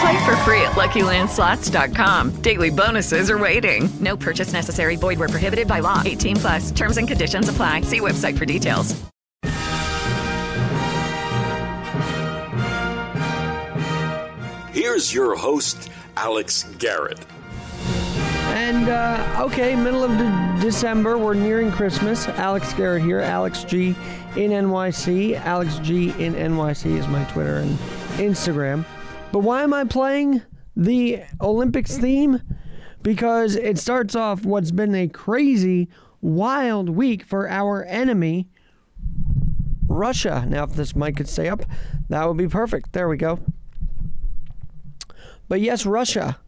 Play for free at LuckyLandSlots.com. Daily bonuses are waiting. No purchase necessary. Void where prohibited by law. 18 plus. Terms and conditions apply. See website for details. Here's your host, Alex Garrett. And uh, okay, middle of de- December, we're nearing Christmas. Alex Garrett here, Alex G in NYC. Alex G in NYC is my Twitter and Instagram. But why am I playing the Olympics mm. theme? Because it starts off what's been a crazy, wild week for our enemy, Russia. Now, if this mic could stay up, that would be perfect. There we go. But yes, Russia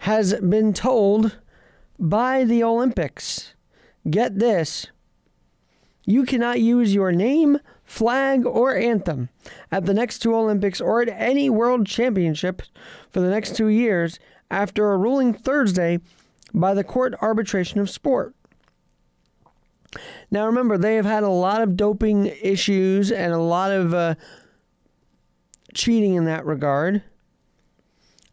has been told by the Olympics get this, you cannot use your name, flag, or anthem at the next two Olympics or at any world championship for the next two years after a ruling Thursday by the Court Arbitration of Sport. Now, remember, they have had a lot of doping issues and a lot of uh, cheating in that regard.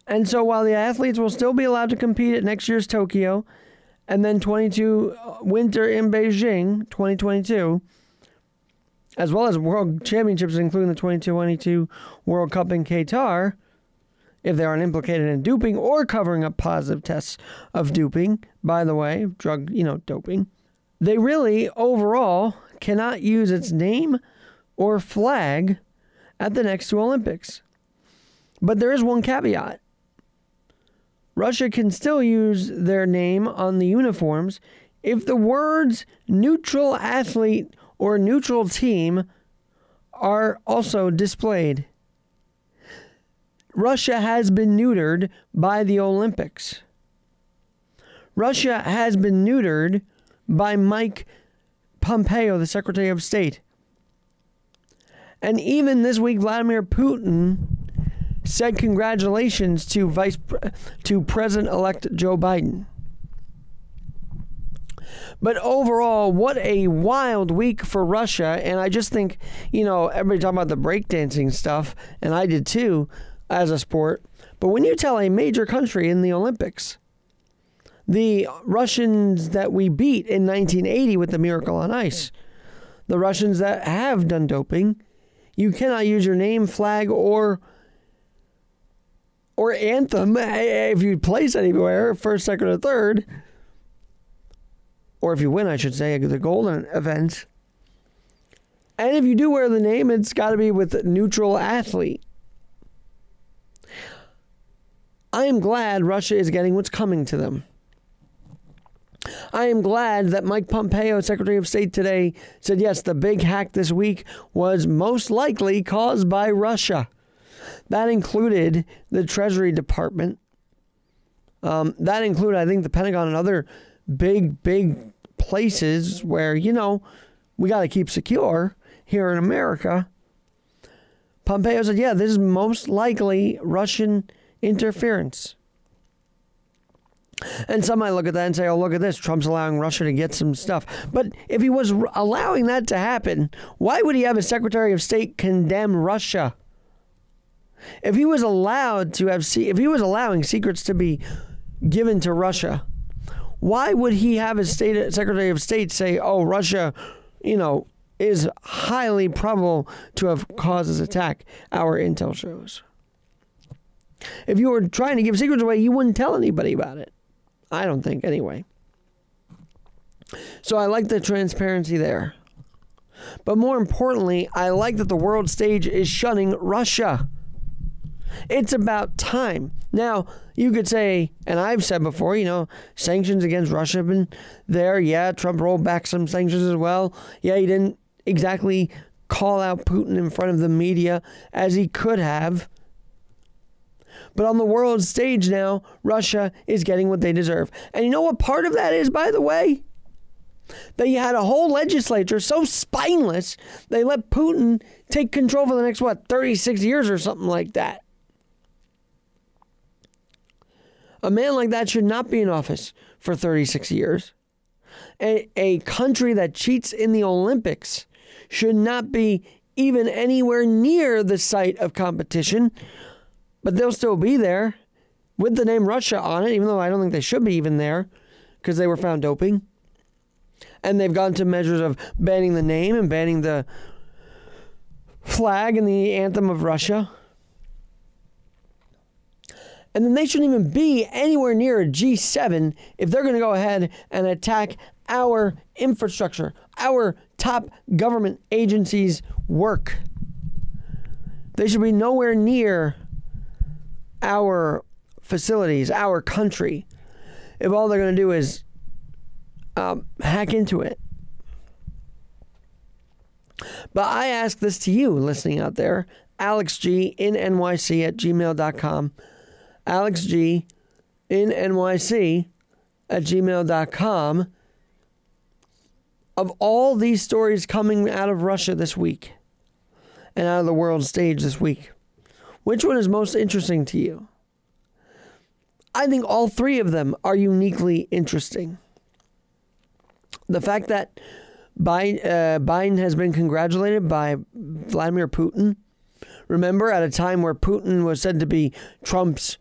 And so while the athletes will still be allowed to compete at next year's Tokyo and then 22 winter in Beijing 2022 as well as world championships including the 2022 World Cup in Qatar if they aren't implicated in doping or covering up positive tests of doping. By the way drug you know doping. They really overall cannot use its name or flag at the next two Olympics. But there is one caveat. Russia can still use their name on the uniforms if the words neutral athlete or neutral team are also displayed. Russia has been neutered by the Olympics. Russia has been neutered by Mike Pompeo, the Secretary of State. And even this week, Vladimir Putin said congratulations to Vice to President-elect Joe Biden. But overall, what a wild week for Russia. And I just think, you know, everybody talking about the breakdancing stuff, and I did too as a sport. But when you tell a major country in the Olympics, the Russians that we beat in 1980 with the Miracle on Ice, the Russians that have done doping, you cannot use your name, flag, or or anthem eh, eh, if you place anywhere, first, second, or third, or if you win, I should say, the golden event. And if you do wear the name, it's got to be with neutral athlete. I am glad Russia is getting what's coming to them. I am glad that Mike Pompeo, Secretary of State, today said yes, the big hack this week was most likely caused by Russia. That included the Treasury Department. Um, that included, I think, the Pentagon and other big, big places where, you know, we got to keep secure here in America. Pompeo said, yeah, this is most likely Russian interference. And some might look at that and say, oh, look at this. Trump's allowing Russia to get some stuff. But if he was allowing that to happen, why would he have a Secretary of State condemn Russia? If he was allowed to have, if he was allowing secrets to be given to Russia, why would he have his state Secretary of State say, "Oh, Russia, you know, is highly probable to have caused this attack"? Our intel shows. If you were trying to give secrets away, you wouldn't tell anybody about it. I don't think, anyway. So I like the transparency there. But more importantly, I like that the world stage is shunning Russia. It's about time. Now, you could say, and I've said before, you know, sanctions against Russia have been there. Yeah, Trump rolled back some sanctions as well. Yeah, he didn't exactly call out Putin in front of the media as he could have. But on the world stage now, Russia is getting what they deserve. And you know what part of that is, by the way? That you had a whole legislature so spineless, they let Putin take control for the next, what, 36 years or something like that. A man like that should not be in office for 36 years. A, a country that cheats in the Olympics should not be even anywhere near the site of competition, but they'll still be there with the name Russia on it, even though I don't think they should be even there because they were found doping. And they've gone to measures of banning the name and banning the flag and the anthem of Russia. And then they shouldn't even be anywhere near a G7 if they're going to go ahead and attack our infrastructure, our top government agencies' work. They should be nowhere near our facilities, our country, if all they're going to do is um, hack into it. But I ask this to you listening out there, Alex G in NYC at gmail.com. Alex G in NYC at gmail.com. Of all these stories coming out of Russia this week and out of the world stage this week, which one is most interesting to you? I think all three of them are uniquely interesting. The fact that Biden, uh, Biden has been congratulated by Vladimir Putin. Remember, at a time where Putin was said to be Trump's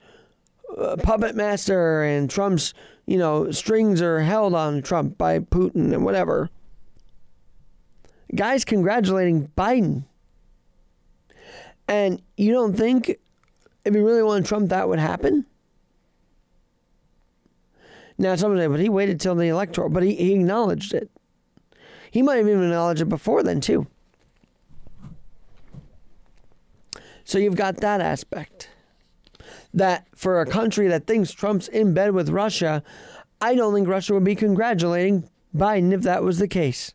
uh, puppet master and Trump's, you know, strings are held on Trump by Putin and whatever. Guys congratulating Biden. And you don't think if you really wanted Trump that would happen? Now, someone say, but he waited till the electoral, but he, he acknowledged it. He might have even acknowledged it before then, too. So you've got that aspect. That for a country that thinks Trump's in bed with Russia, I don't think Russia would be congratulating Biden if that was the case.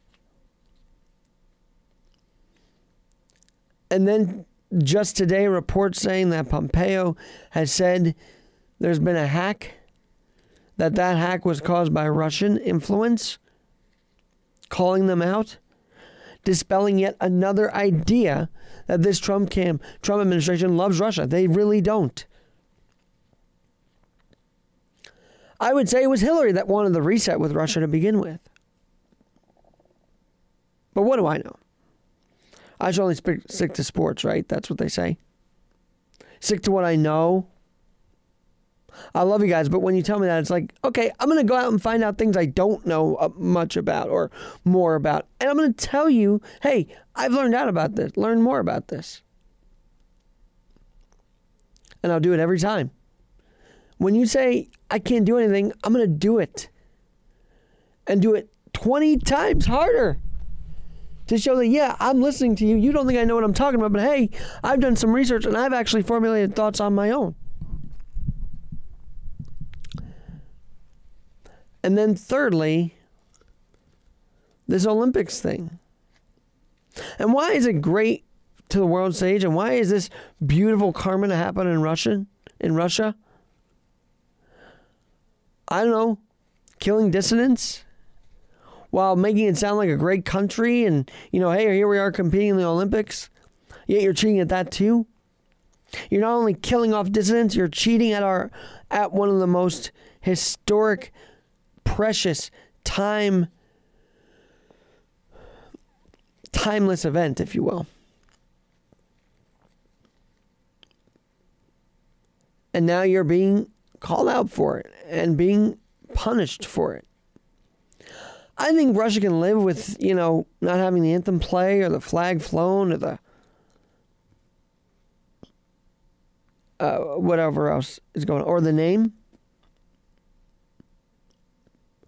And then just today, reports saying that Pompeo has said there's been a hack, that that hack was caused by Russian influence, calling them out, dispelling yet another idea that this Trump camp, Trump administration loves Russia. They really don't. I would say it was Hillary that wanted the reset with Russia to begin with. But what do I know? I should only stick, stick to sports, right? That's what they say. Stick to what I know. I love you guys, but when you tell me that, it's like, okay, I'm going to go out and find out things I don't know uh, much about or more about. And I'm going to tell you, hey, I've learned out about this, learn more about this. And I'll do it every time. When you say, I can't do anything, I'm going to do it. And do it 20 times harder to show that, yeah, I'm listening to you. You don't think I know what I'm talking about, but hey, I've done some research and I've actually formulated thoughts on my own. And then, thirdly, this Olympics thing. And why is it great to the world stage? And why is this beautiful karma to happen in Russia? In Russia, I don't know, killing dissidents while making it sound like a great country and, you know, hey, here we are competing in the Olympics. Yet you're cheating at that too. You're not only killing off dissidents, you're cheating at our at one of the most historic, precious time timeless event, if you will. And now you're being called out for it and being punished for it. I think Russia can live with, you know, not having the anthem play or the flag flown or the uh, whatever else is going on, or the name.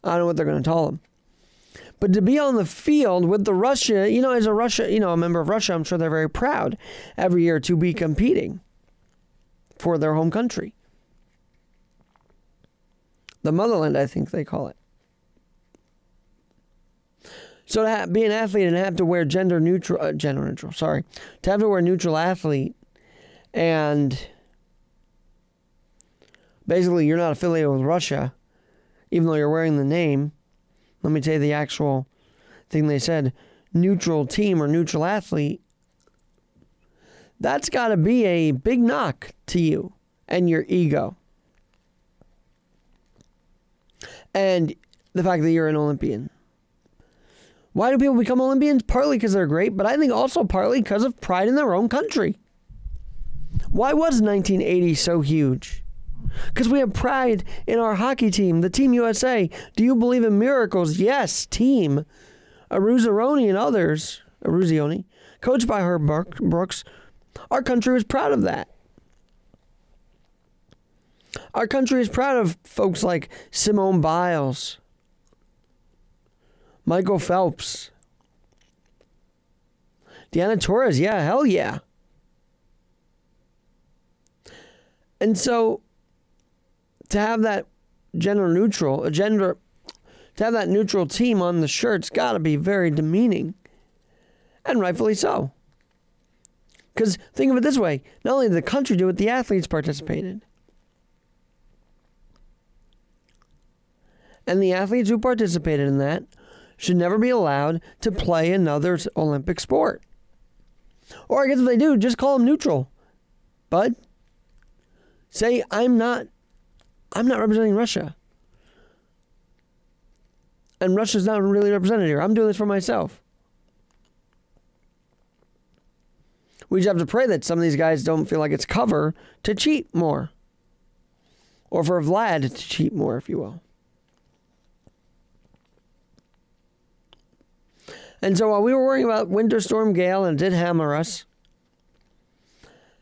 I don't know what they're going to call them. But to be on the field with the Russia, you know, as a Russia, you know, a member of Russia, I'm sure they're very proud every year to be competing for their home country. The motherland, I think they call it. So to have, be an athlete and have to wear gender neutral, uh, gender neutral, sorry, to have to wear neutral athlete, and basically you're not affiliated with Russia, even though you're wearing the name. Let me tell you the actual thing they said: neutral team or neutral athlete. That's got to be a big knock to you and your ego, and the fact that you're an Olympian. Why do people become Olympians? Partly because they're great, but I think also partly because of pride in their own country. Why was 1980 so huge? Because we have pride in our hockey team, the Team USA. Do you believe in miracles? Yes, team. Aruzaroni and others, Eruzione, coached by Herb Brooks, our country was proud of that. Our country is proud of folks like Simone Biles, Michael Phelps. Dara Torres. yeah, hell yeah. And so to have that gender neutral, a gender, to have that neutral team on the shirt's got to be very demeaning. And rightfully so. Because think of it this way not only did the country do it, the athletes participated. And the athletes who participated in that should never be allowed to play another Olympic sport. Or I guess if they do, just call them neutral. But say I'm not I'm not representing Russia. And Russia's not really represented here. I'm doing this for myself. We just have to pray that some of these guys don't feel like it's cover to cheat more. Or for Vlad to cheat more, if you will. And so while we were worrying about Winter Storm Gail and did hammer us,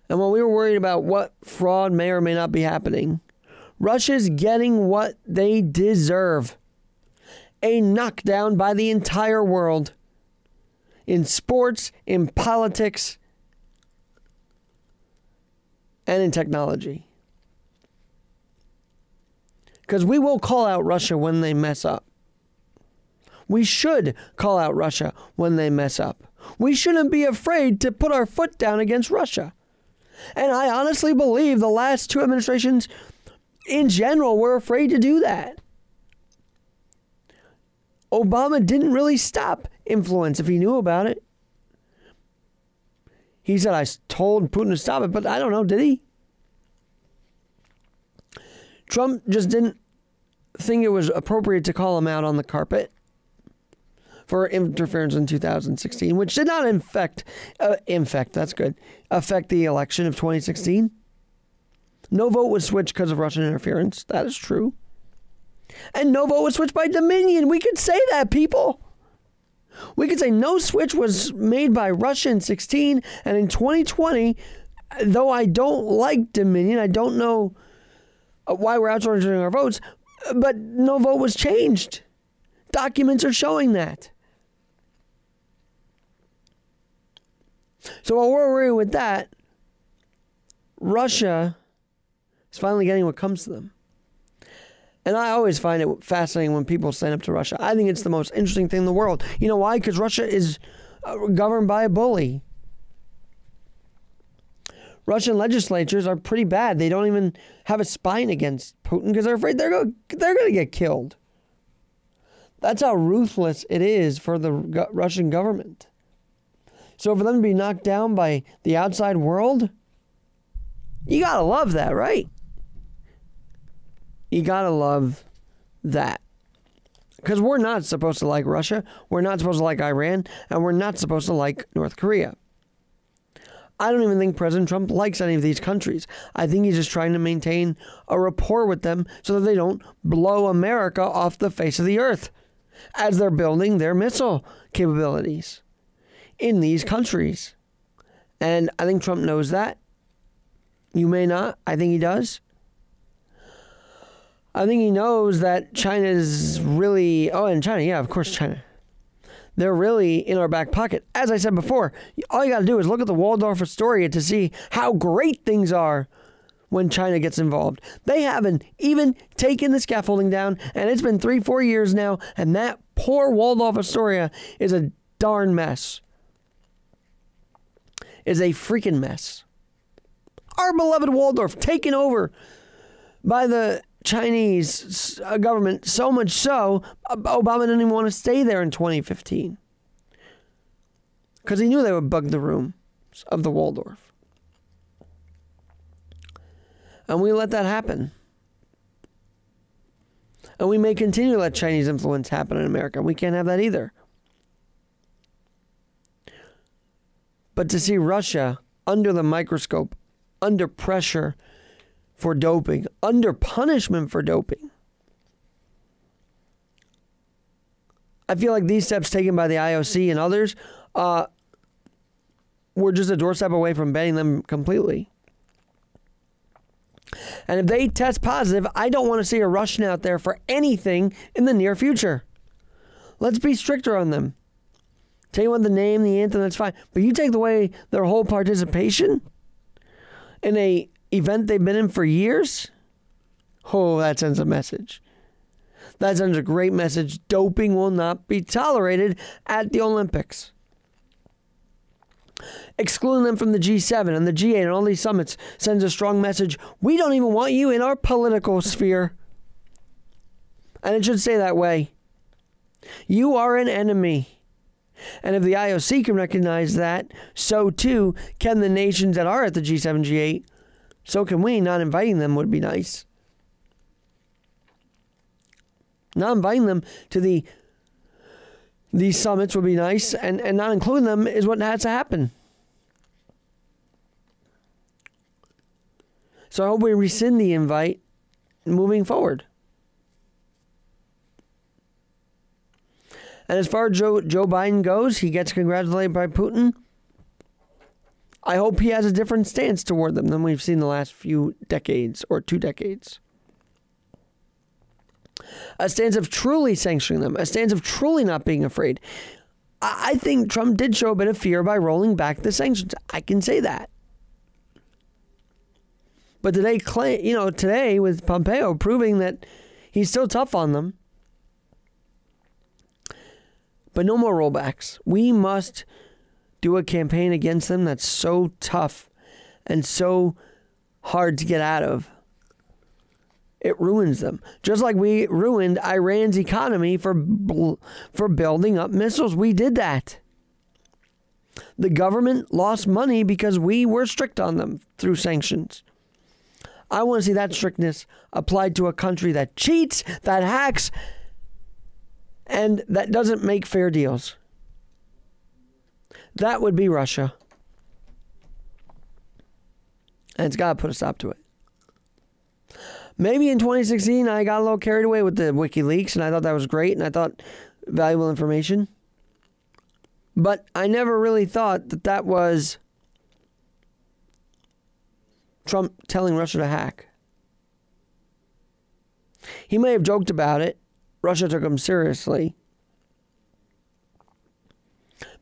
and while we were worried about what fraud may or may not be happening, Russia's getting what they deserve a knockdown by the entire world in sports, in politics, and in technology. Because we will call out Russia when they mess up. We should call out Russia when they mess up. We shouldn't be afraid to put our foot down against Russia. And I honestly believe the last two administrations in general were afraid to do that. Obama didn't really stop influence if he knew about it. He said, I told Putin to stop it, but I don't know, did he? Trump just didn't think it was appropriate to call him out on the carpet for interference in 2016, which did not infect, uh, infect, that's good, affect the election of 2016. No vote was switched because of Russian interference. That is true. And no vote was switched by Dominion. We could say that, people. We could say no switch was made by Russia in 16, and in 2020, though I don't like Dominion, I don't know uh, why we're outsourcing our votes, but no vote was changed. Documents are showing that. So while we're worried with that, Russia is finally getting what comes to them. And I always find it fascinating when people stand up to Russia. I think it's the most interesting thing in the world. You know why? Because Russia is uh, governed by a bully. Russian legislatures are pretty bad. They don't even have a spine against Putin because they're afraid they're go- they're going to get killed. That's how ruthless it is for the Russian government. So for them to be knocked down by the outside world, you gotta love that, right? You gotta love that. Because we're not supposed to like Russia, we're not supposed to like Iran, and we're not supposed to like North Korea. I don't even think President Trump likes any of these countries. I think he's just trying to maintain a rapport with them so that they don't blow America off the face of the earth as they're building their missile capabilities in these countries. And I think Trump knows that. You may not. I think he does. I think he knows that China is really. Oh, and China, yeah, of course, China. they're really in our back pocket. As I said before, all you got to do is look at the Waldorf Astoria to see how great things are when China gets involved. They haven't even taken the scaffolding down, and it's been three, four years now, and that poor Waldorf Astoria is a darn mess. Is a freaking mess. Our beloved Waldorf taken over by the Chinese uh, government, so much so, Obama didn't even want to stay there in 2015 because he knew they would bug the room of the Waldorf. And we let that happen. And we may continue to let Chinese influence happen in America. We can't have that either. But to see Russia under the microscope, under pressure for doping, under punishment for doping, I feel like these steps taken by the IOC and others uh, were just a doorstep away from banning them completely. And if they test positive, I don't want to see a Russian out there for anything in the near future. Let's be stricter on them. Tell you what, the name, the anthem, that's fine. But you take away their whole participation in a event they've been in for years. Oh, that sends a message. That sends a great message. Doping will not be tolerated at the Olympics excluding them from the G7 and the G8 and all these summits sends a strong message. We don't even want you in our political sphere. And it should stay that way. You are an enemy. And if the IOC can recognize that, so too can the nations that are at the G7, G8. So can we. Not inviting them would be nice. Not inviting them to the these summits would be nice, and, and not including them is what has to happen. So I hope we rescind the invite moving forward. And as far as Joe, Joe Biden goes, he gets congratulated by Putin. I hope he has a different stance toward them than we've seen the last few decades or two decades a stance of truly sanctioning them, a stance of truly not being afraid. I think Trump did show a bit of fear by rolling back the sanctions. I can say that. But today, you know, today with Pompeo proving that he's still tough on them. But no more rollbacks. We must do a campaign against them that's so tough and so hard to get out of it ruins them. Just like we ruined Iran's economy for for building up missiles, we did that. The government lost money because we were strict on them through sanctions. I want to see that strictness applied to a country that cheats, that hacks, and that doesn't make fair deals. That would be Russia. And it's got to put a stop to it. Maybe in 2016, I got a little carried away with the WikiLeaks, and I thought that was great, and I thought valuable information. But I never really thought that that was Trump telling Russia to hack. He may have joked about it. Russia took him seriously.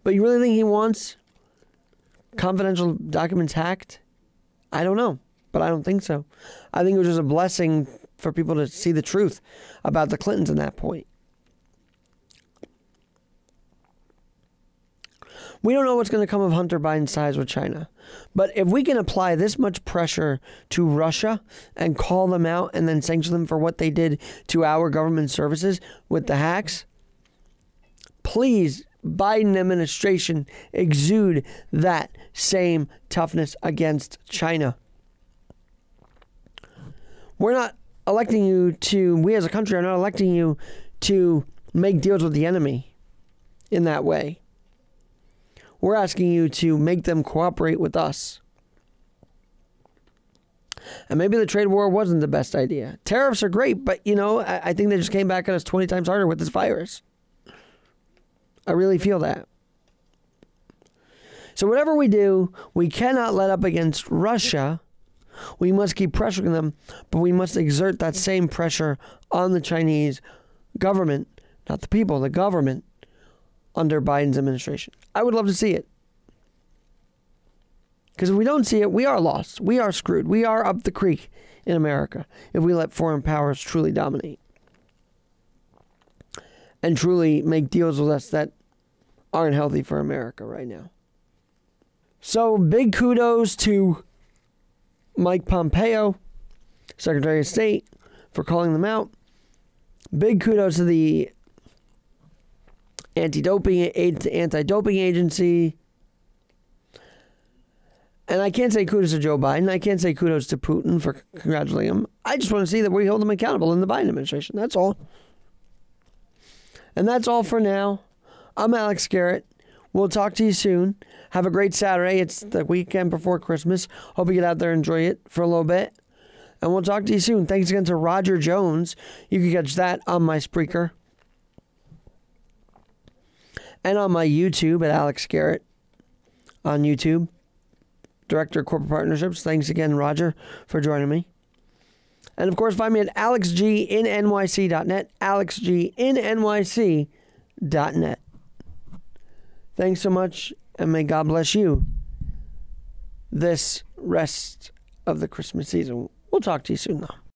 But you really think he wants confidential documents hacked? I don't know but I don't think so. I think it was just a blessing for people to see the truth about the Clintons in that point. We don't know what's going to come of Hunter Biden's ties with China. But if we can apply this much pressure to Russia and call them out and then sanction them for what they did to our government services with the hacks, please, Biden administration, exude that same toughness against China. We're not electing you to, we as a country are not electing you to make deals with the enemy in that way. We're asking you to make them cooperate with us. And maybe the trade war wasn't the best idea. Tariffs are great, but you know, I, I think they just came back at us 20 times harder with this virus. I really feel that. So, whatever we do, we cannot let up against Russia we must keep pressuring them, but we must exert that same pressure on the Chinese government, not the people, the government, under Biden's administration. I would love to see it. Because if we don't see it, we are lost. We are screwed. We are up the creek in America if we let foreign powers truly dominate and truly make deals with us that aren't healthy for America right now. So, big kudos to Mike Pompeo, Secretary of State, for calling them out. Big kudos to the anti-doping anti-doping agency. And I can't say kudos to Joe Biden. I can't say kudos to Putin for congratulating him. I just want to see that we hold them accountable in the Biden administration. That's all. And that's all for now. I'm Alex Garrett. We'll talk to you soon. Have a great Saturday. It's the weekend before Christmas. Hope you get out there and enjoy it for a little bit. And we'll talk to you soon. Thanks again to Roger Jones. You can catch that on my Spreaker and on my YouTube at Alex Garrett on YouTube. Director of Corporate Partnerships. Thanks again, Roger, for joining me. And of course, find me at alexginnyc.net, alexginnyc.net. Thanks so much, and may God bless you this rest of the Christmas season. We'll talk to you soon, though.